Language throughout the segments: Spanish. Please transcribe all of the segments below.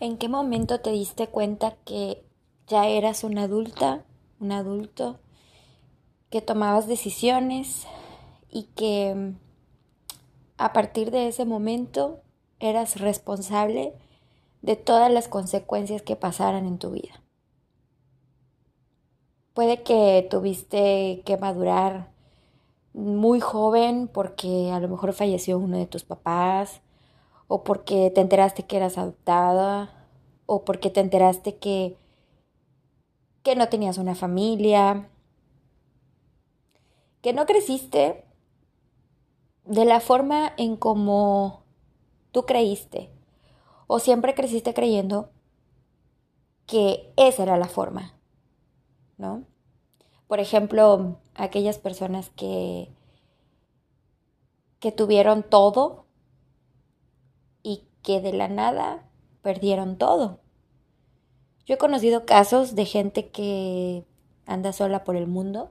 ¿En qué momento te diste cuenta que ya eras una adulta, un adulto, que tomabas decisiones y que mm, a partir de ese momento eras responsable de todas las consecuencias que pasaran en tu vida? Puede que tuviste que madurar muy joven porque a lo mejor falleció uno de tus papás o porque te enteraste que eras adoptada, o porque te enteraste que, que no tenías una familia, que no creciste de la forma en como tú creíste, o siempre creciste creyendo que esa era la forma, ¿no? Por ejemplo, aquellas personas que, que tuvieron todo que de la nada perdieron todo. Yo he conocido casos de gente que anda sola por el mundo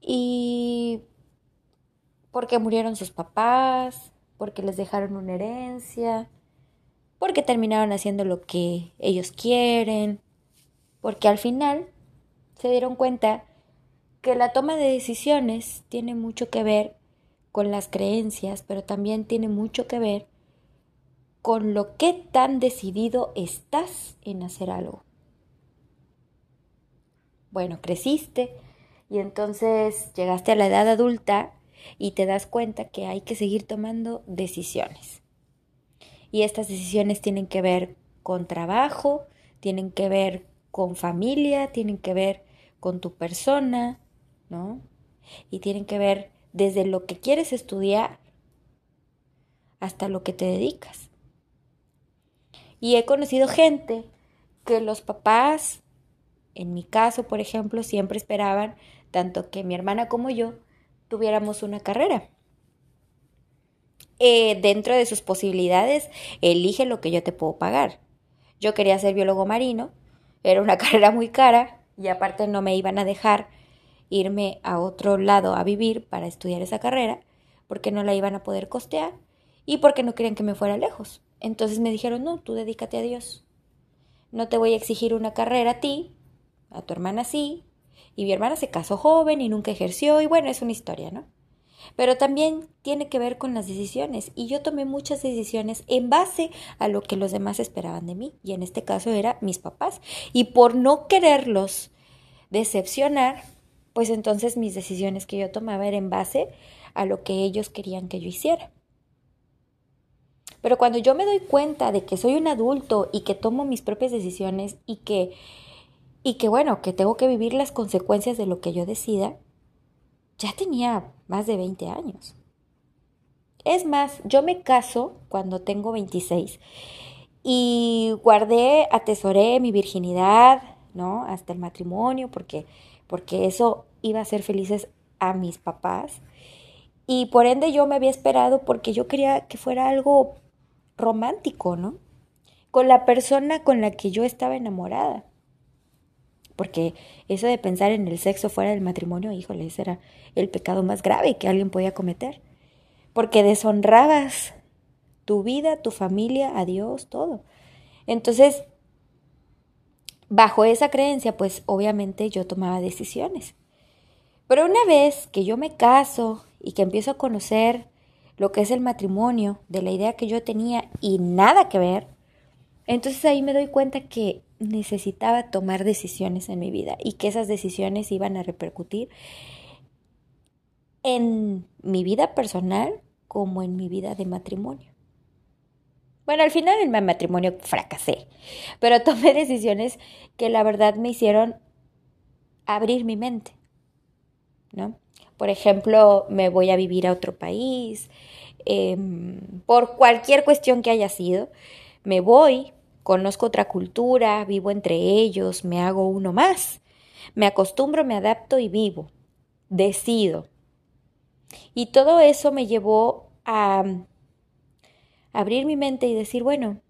y porque murieron sus papás, porque les dejaron una herencia, porque terminaron haciendo lo que ellos quieren, porque al final se dieron cuenta que la toma de decisiones tiene mucho que ver con las creencias, pero también tiene mucho que ver con lo que tan decidido estás en hacer algo. Bueno, creciste y entonces llegaste a la edad adulta y te das cuenta que hay que seguir tomando decisiones. Y estas decisiones tienen que ver con trabajo, tienen que ver con familia, tienen que ver con tu persona, ¿no? Y tienen que ver desde lo que quieres estudiar hasta lo que te dedicas. Y he conocido gente que los papás, en mi caso, por ejemplo, siempre esperaban tanto que mi hermana como yo tuviéramos una carrera. Eh, dentro de sus posibilidades, elige lo que yo te puedo pagar. Yo quería ser biólogo marino, era una carrera muy cara y aparte no me iban a dejar irme a otro lado a vivir para estudiar esa carrera porque no la iban a poder costear y porque no querían que me fuera lejos. Entonces me dijeron, no, tú dedícate a Dios. No te voy a exigir una carrera a ti, a tu hermana sí, y mi hermana se casó joven y nunca ejerció, y bueno, es una historia, ¿no? Pero también tiene que ver con las decisiones, y yo tomé muchas decisiones en base a lo que los demás esperaban de mí, y en este caso era mis papás, y por no quererlos decepcionar, pues entonces mis decisiones que yo tomaba eran en base a lo que ellos querían que yo hiciera. Pero cuando yo me doy cuenta de que soy un adulto y que tomo mis propias decisiones y que, y que bueno, que tengo que vivir las consecuencias de lo que yo decida, ya tenía más de 20 años. Es más, yo me caso cuando tengo 26 y guardé, atesoré mi virginidad, ¿no? Hasta el matrimonio, porque, porque eso iba a hacer felices a mis papás. Y por ende yo me había esperado porque yo quería que fuera algo romántico, ¿no? Con la persona con la que yo estaba enamorada. Porque eso de pensar en el sexo fuera del matrimonio, híjole, ese era el pecado más grave que alguien podía cometer. Porque deshonrabas tu vida, tu familia, a Dios, todo. Entonces, bajo esa creencia, pues obviamente yo tomaba decisiones. Pero una vez que yo me caso y que empiezo a conocer lo que es el matrimonio, de la idea que yo tenía y nada que ver, entonces ahí me doy cuenta que necesitaba tomar decisiones en mi vida y que esas decisiones iban a repercutir en mi vida personal como en mi vida de matrimonio. Bueno, al final en mi matrimonio fracasé, pero tomé decisiones que la verdad me hicieron abrir mi mente, ¿no? Por ejemplo, me voy a vivir a otro país, em, por cualquier cuestión que haya sido, me voy, conozco otra cultura, vivo entre ellos, me hago uno más, me acostumbro, me adapto y vivo, decido. Y todo eso me llevó a abrir mi mente y decir, bueno,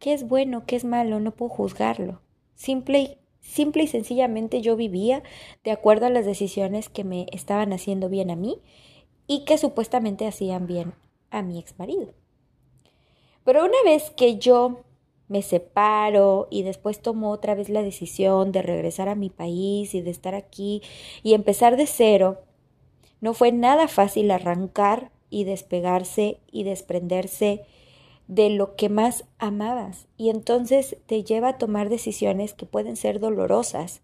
¿qué es bueno, qué es malo? No puedo juzgarlo. Simple Simple y sencillamente yo vivía de acuerdo a las decisiones que me estaban haciendo bien a mí y que supuestamente hacían bien a mi ex marido. Pero una vez que yo me separo y después tomo otra vez la decisión de regresar a mi país y de estar aquí y empezar de cero, no fue nada fácil arrancar y despegarse y desprenderse de lo que más amabas. Y entonces te lleva a tomar decisiones que pueden ser dolorosas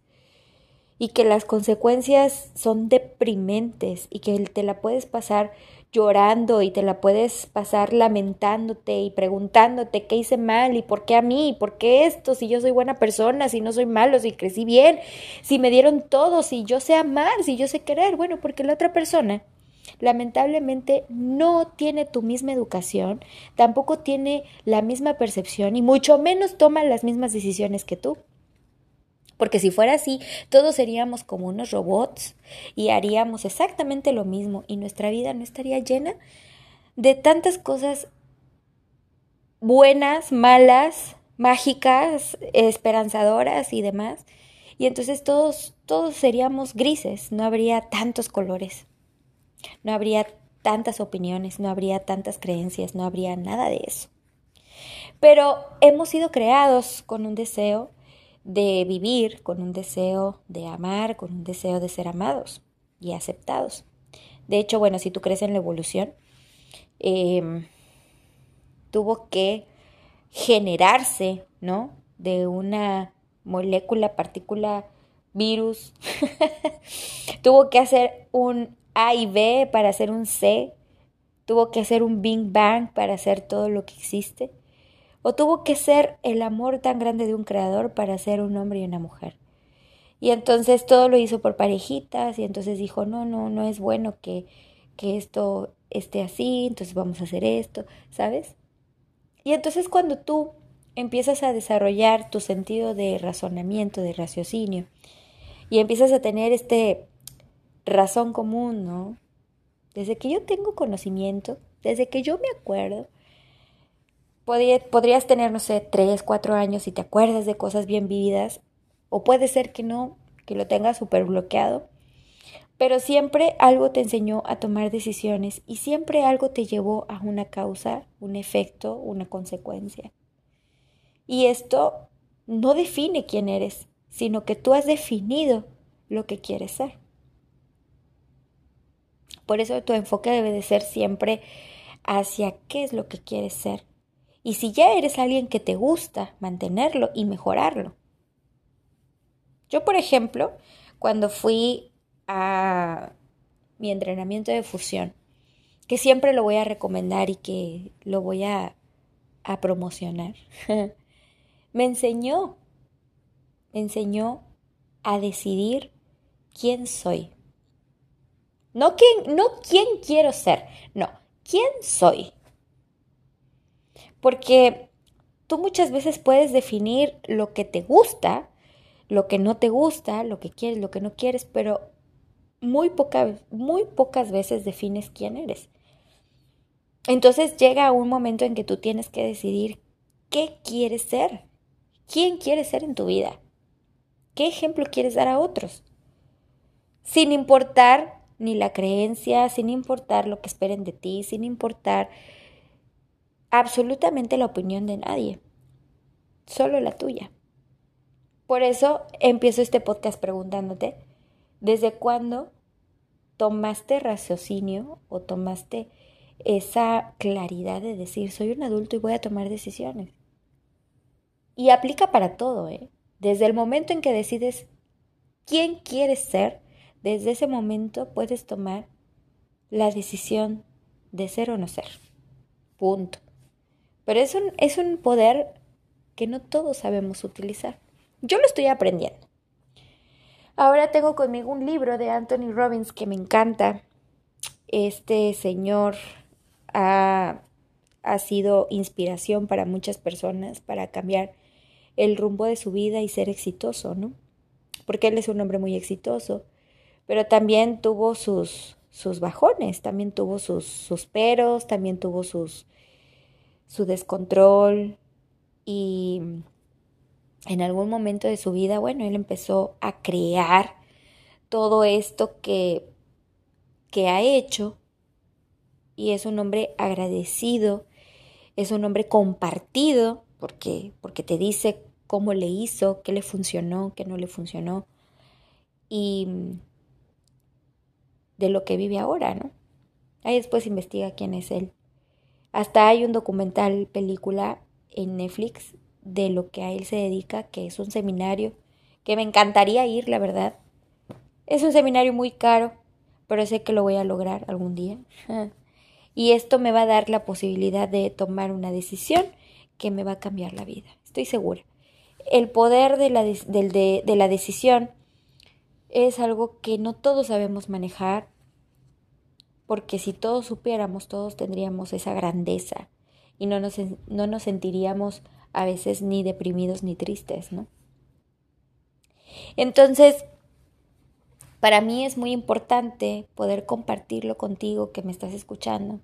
y que las consecuencias son deprimentes y que te la puedes pasar llorando y te la puedes pasar lamentándote y preguntándote qué hice mal y por qué a mí, y por qué esto, si yo soy buena persona, si no soy malo, si crecí bien, si me dieron todo, si yo sé amar, si yo sé querer, bueno, porque la otra persona lamentablemente no tiene tu misma educación, tampoco tiene la misma percepción y mucho menos toma las mismas decisiones que tú. Porque si fuera así, todos seríamos como unos robots y haríamos exactamente lo mismo y nuestra vida no estaría llena de tantas cosas buenas, malas, mágicas, esperanzadoras y demás. Y entonces todos, todos seríamos grises, no habría tantos colores, no habría tantas opiniones, no habría tantas creencias, no habría nada de eso. Pero hemos sido creados con un deseo de vivir con un deseo de amar, con un deseo de ser amados y aceptados. De hecho, bueno, si tú crees en la evolución, em, tuvo que generarse, ¿no? De una molécula, partícula, virus. tuvo que hacer un A y B para hacer un C. Tuvo que hacer un Big Bang para hacer todo lo que existe o tuvo que ser el amor tan grande de un creador para ser un hombre y una mujer. Y entonces todo lo hizo por parejitas y entonces dijo, no, no, no es bueno que, que esto esté así, entonces vamos a hacer esto, ¿sabes? Y entonces cuando tú empiezas a desarrollar tu sentido de razonamiento, de raciocinio, y empiezas a tener este razón común, ¿no? Desde que yo tengo conocimiento, desde que yo me acuerdo, podrías tener, no sé, tres, cuatro años y te acuerdas de cosas bien vividas, o puede ser que no, que lo tengas súper bloqueado, pero siempre algo te enseñó a tomar decisiones y siempre algo te llevó a una causa, un efecto, una consecuencia. Y esto no define quién eres, sino que tú has definido lo que quieres ser. Por eso tu enfoque debe de ser siempre hacia qué es lo que quieres ser y si ya eres alguien que te gusta, mantenerlo y mejorarlo. Yo, por ejemplo, cuando fui a mi entrenamiento de fusión, que siempre lo voy a recomendar y que lo voy a, a promocionar, me enseñó, me enseñó a decidir quién soy. No quién, no quién quiero ser, no, quién soy. Porque tú muchas veces puedes definir lo que te gusta, lo que no te gusta, lo que quieres, lo que no quieres, pero muy, muy pocas veces defines quién eres. Entonces llega un momento en que tú tienes que decidir qué quieres ser, quién quieres ser en tu vida, qué ejemplo quieres dar a otros, sin importar ni la creencia, sin importar lo que esperen de ti, sin importar absolutamente la opinión de nadie, solo la tuya. Por eso empiezo este podcast preguntándote, ¿desde cuándo tomaste raciocinio o tomaste esa claridad de decir, soy un adulto y voy a tomar decisiones? Y aplica para todo, ¿eh? Desde el momento en que decides quién quieres ser, desde ese momento puedes tomar la decisión de ser o no ser. Punto. Pero es un, es un poder que no todos sabemos utilizar. Yo lo estoy aprendiendo. Ahora tengo conmigo un libro de Anthony Robbins que me encanta. Este señor ha, ha sido inspiración para muchas personas para cambiar el rumbo de su vida y ser exitoso, ¿no? Porque él es un hombre muy exitoso, pero también tuvo sus, sus bajones, también tuvo sus, sus peros, también tuvo sus, su descontrol y en algún momento de su vida, bueno, él empezó a crear todo esto que, que ha hecho y es un hombre agradecido es un hombre compartido porque, porque te dice cómo le hizo, qué le funcionó, qué no le funcionó y de lo que vive ahora, ¿no? Ahí después investiga quién es él. Hasta hay un documental, película en Netflix de lo que a él se dedica, que es un seminario que me encantaría ir, la verdad. Es un seminario muy caro, pero sé que lo voy a lograr algún día. Y esto me va a dar la posibilidad de tomar una decisión que me va a cambiar la vida, estoy segura. El poder de la, de, de la decisión es algo que no todos sabemos manejar, porque si todos supiéramos, todos tendríamos esa grandeza y no nos, no nos sentiríamos a veces ni deprimidos ni tristes, ¿no? Entonces, para mí es muy importante poder compartirlo contigo que me estás escuchando,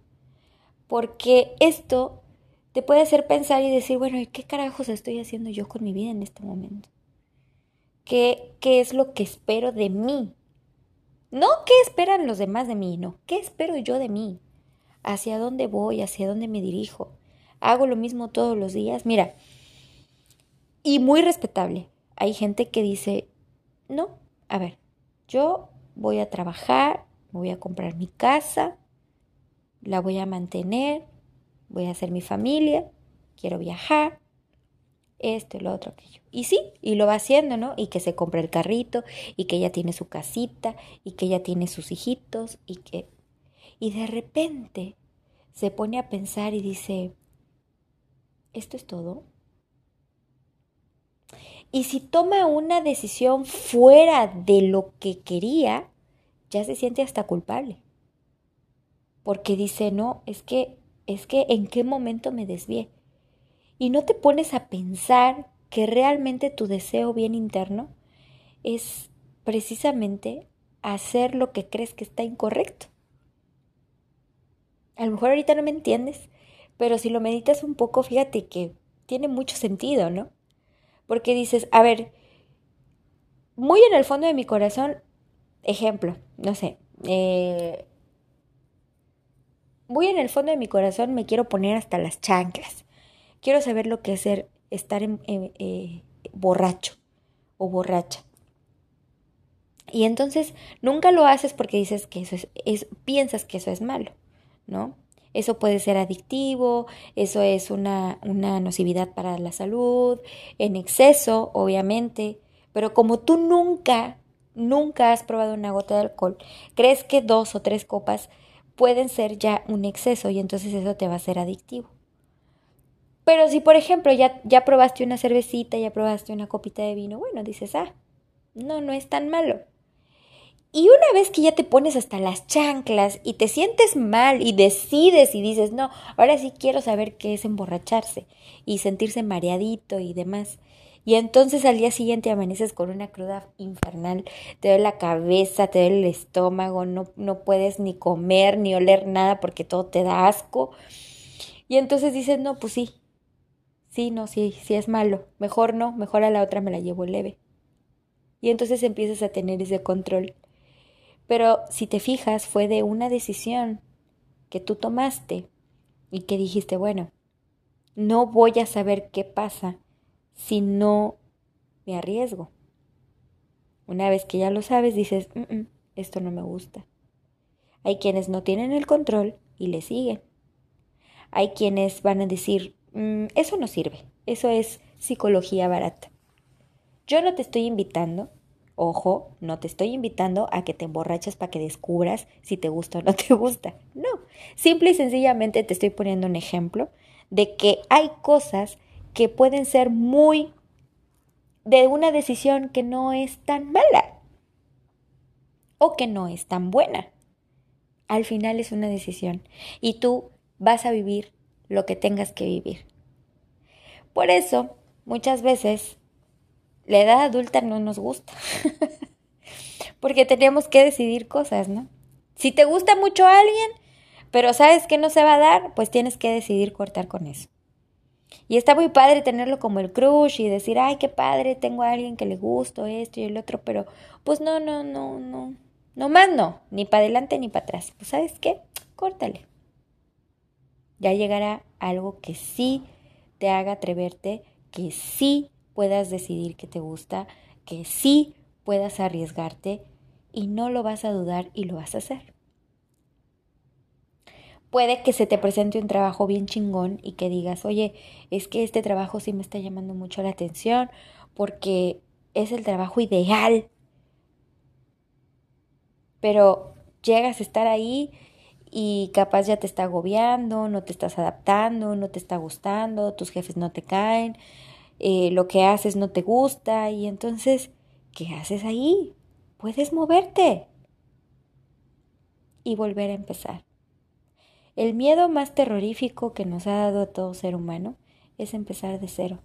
porque esto te puede hacer pensar y decir, bueno, ¿qué carajos estoy haciendo yo con mi vida en este momento? ¿Qué, qué es lo que espero de mí? No qué esperan los demás de mí, no, qué espero yo de mí, hacia dónde voy, hacia dónde me dirijo. Hago lo mismo todos los días. Mira, y muy respetable. Hay gente que dice, no, a ver, yo voy a trabajar, voy a comprar mi casa, la voy a mantener, voy a hacer mi familia, quiero viajar, esto, lo otro, aquello. Y sí, y lo va haciendo, ¿no? Y que se compra el carrito, y que ya tiene su casita, y que ya tiene sus hijitos, y que... Y de repente se pone a pensar y dice, ¿esto es todo? Y si toma una decisión fuera de lo que quería, ya se siente hasta culpable. Porque dice, no, es que, es que en qué momento me desvié y no te pones a pensar que realmente tu deseo bien interno es precisamente hacer lo que crees que está incorrecto. A lo mejor ahorita no me entiendes, pero si lo meditas un poco, fíjate que tiene mucho sentido, ¿no? Porque dices, a ver, muy en el fondo de mi corazón, ejemplo, no sé, eh, muy en el fondo de mi corazón me quiero poner hasta las chanclas quiero saber lo que es estar eh, borracho o borracha. Y entonces nunca lo haces porque dices que eso es, piensas que eso es malo, ¿no? Eso puede ser adictivo, eso es una, una nocividad para la salud, en exceso, obviamente, pero como tú nunca, nunca has probado una gota de alcohol, crees que dos o tres copas pueden ser ya un exceso y entonces eso te va a ser adictivo. Pero si, por ejemplo, ya, ya probaste una cervecita, ya probaste una copita de vino, bueno, dices, ah, no, no es tan malo. Y una vez que ya te pones hasta las chanclas y te sientes mal y decides y dices, no, ahora sí quiero saber qué es emborracharse y sentirse mareadito y demás. Y entonces al día siguiente amaneces con una cruda infernal, te duele la cabeza, te duele el estómago, no, no puedes ni comer ni oler nada porque todo te da asco. Y entonces dices, no, pues sí, sí, no, sí, sí es malo, mejor no, mejor a la otra me la llevo leve. Y entonces empiezas a tener ese control. Pero si te fijas, fue de una decisión que tú tomaste y que dijiste, bueno, no voy a saber qué pasa si no me arriesgo. Una vez que ya lo sabes, dices, mm, mm, esto no me gusta. Hay quienes no tienen el control y le siguen. Hay quienes van a decir, eso no sirve, eso es psicología barata. Yo no te estoy invitando, ojo, no te estoy invitando a que te emborraches para que descubras si te gusta o no te gusta. No, simple y sencillamente te estoy poniendo un ejemplo de que hay cosas que pueden ser muy de una decisión que no es tan mala o que no es tan buena. Al final es una decisión y tú vas a vivir lo que tengas que vivir. Por eso, muchas veces, la edad adulta no nos gusta, porque tenemos que decidir cosas, ¿no? Si te gusta mucho a alguien, pero sabes que no se va a dar, pues tienes que decidir cortar con eso. Y está muy padre tenerlo como el crush y decir, ay, qué padre, tengo a alguien que le gusto esto y el otro, pero pues no, no, no, no, no más no, ni para adelante ni para atrás. Pues sabes qué, córtale. Ya llegará algo que sí te haga atreverte, que sí puedas decidir que te gusta, que sí puedas arriesgarte y no lo vas a dudar y lo vas a hacer. Puede que se te presente un trabajo bien chingón y que digas, oye, es que este trabajo sí me está llamando mucho la atención porque es el trabajo ideal. Pero llegas a estar ahí y capaz ya te está agobiando, no te estás adaptando, no te está gustando, tus jefes no te caen, eh, lo que haces no te gusta y entonces, ¿qué haces ahí? Puedes moverte y volver a empezar. El miedo más terrorífico que nos ha dado a todo ser humano es empezar de cero.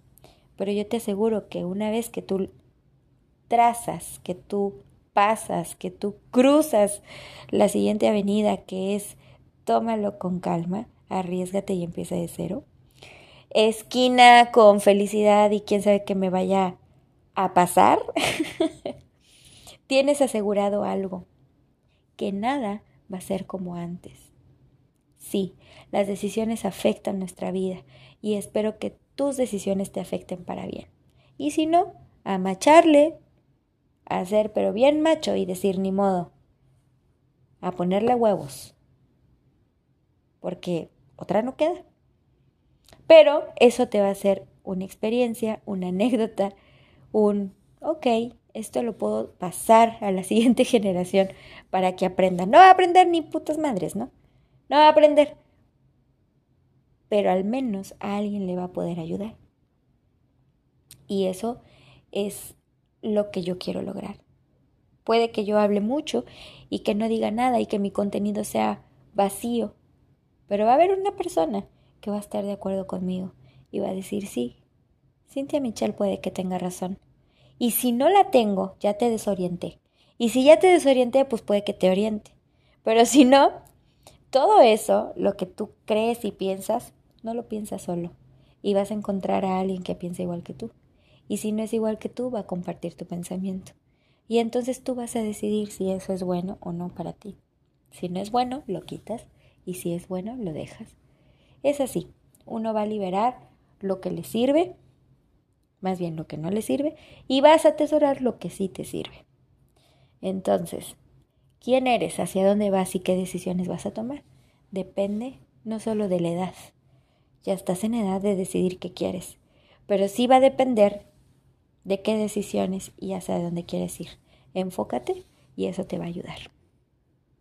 Pero yo te aseguro que una vez que tú trazas, que tú pasas, que tú cruzas la siguiente avenida que es tómalo con calma, arriesgate y empieza de cero. Esquina con felicidad y quién sabe que me vaya a pasar. Tienes asegurado algo, que nada va a ser como antes. Sí, las decisiones afectan nuestra vida y espero que tus decisiones te afecten para bien. Y si no, a macharle, a hacer pero bien macho y decir ni modo, a ponerle huevos, porque otra no queda. Pero eso te va a ser una experiencia, una anécdota, un, ok, esto lo puedo pasar a la siguiente generación para que aprendan. No va a aprender ni putas madres, ¿no? No va a aprender. Pero al menos a alguien le va a poder ayudar. Y eso es lo que yo quiero lograr. Puede que yo hable mucho y que no diga nada y que mi contenido sea vacío, pero va a haber una persona que va a estar de acuerdo conmigo y va a decir sí, Cintia Michelle puede que tenga razón. Y si no la tengo, ya te desorienté. Y si ya te desorienté, pues puede que te oriente. Pero si no, todo eso, lo que tú crees y piensas, no lo piensas solo. Y vas a encontrar a alguien que piense igual que tú. Y si no es igual que tú, va a compartir tu pensamiento. Y entonces tú vas a decidir si eso es bueno o no para ti. Si no es bueno, lo quitas. Y si es bueno, lo dejas. Es así. Uno va a liberar lo que le sirve, más bien lo que no le sirve, y vas a atesorar lo que sí te sirve. Entonces, ¿quién eres? ¿Hacia dónde vas y qué decisiones vas a tomar? Depende no solo de la edad. Ya estás en edad de decidir qué quieres, pero sí va a depender de qué decisiones y hacia dónde quieres ir. Enfócate y eso te va a ayudar.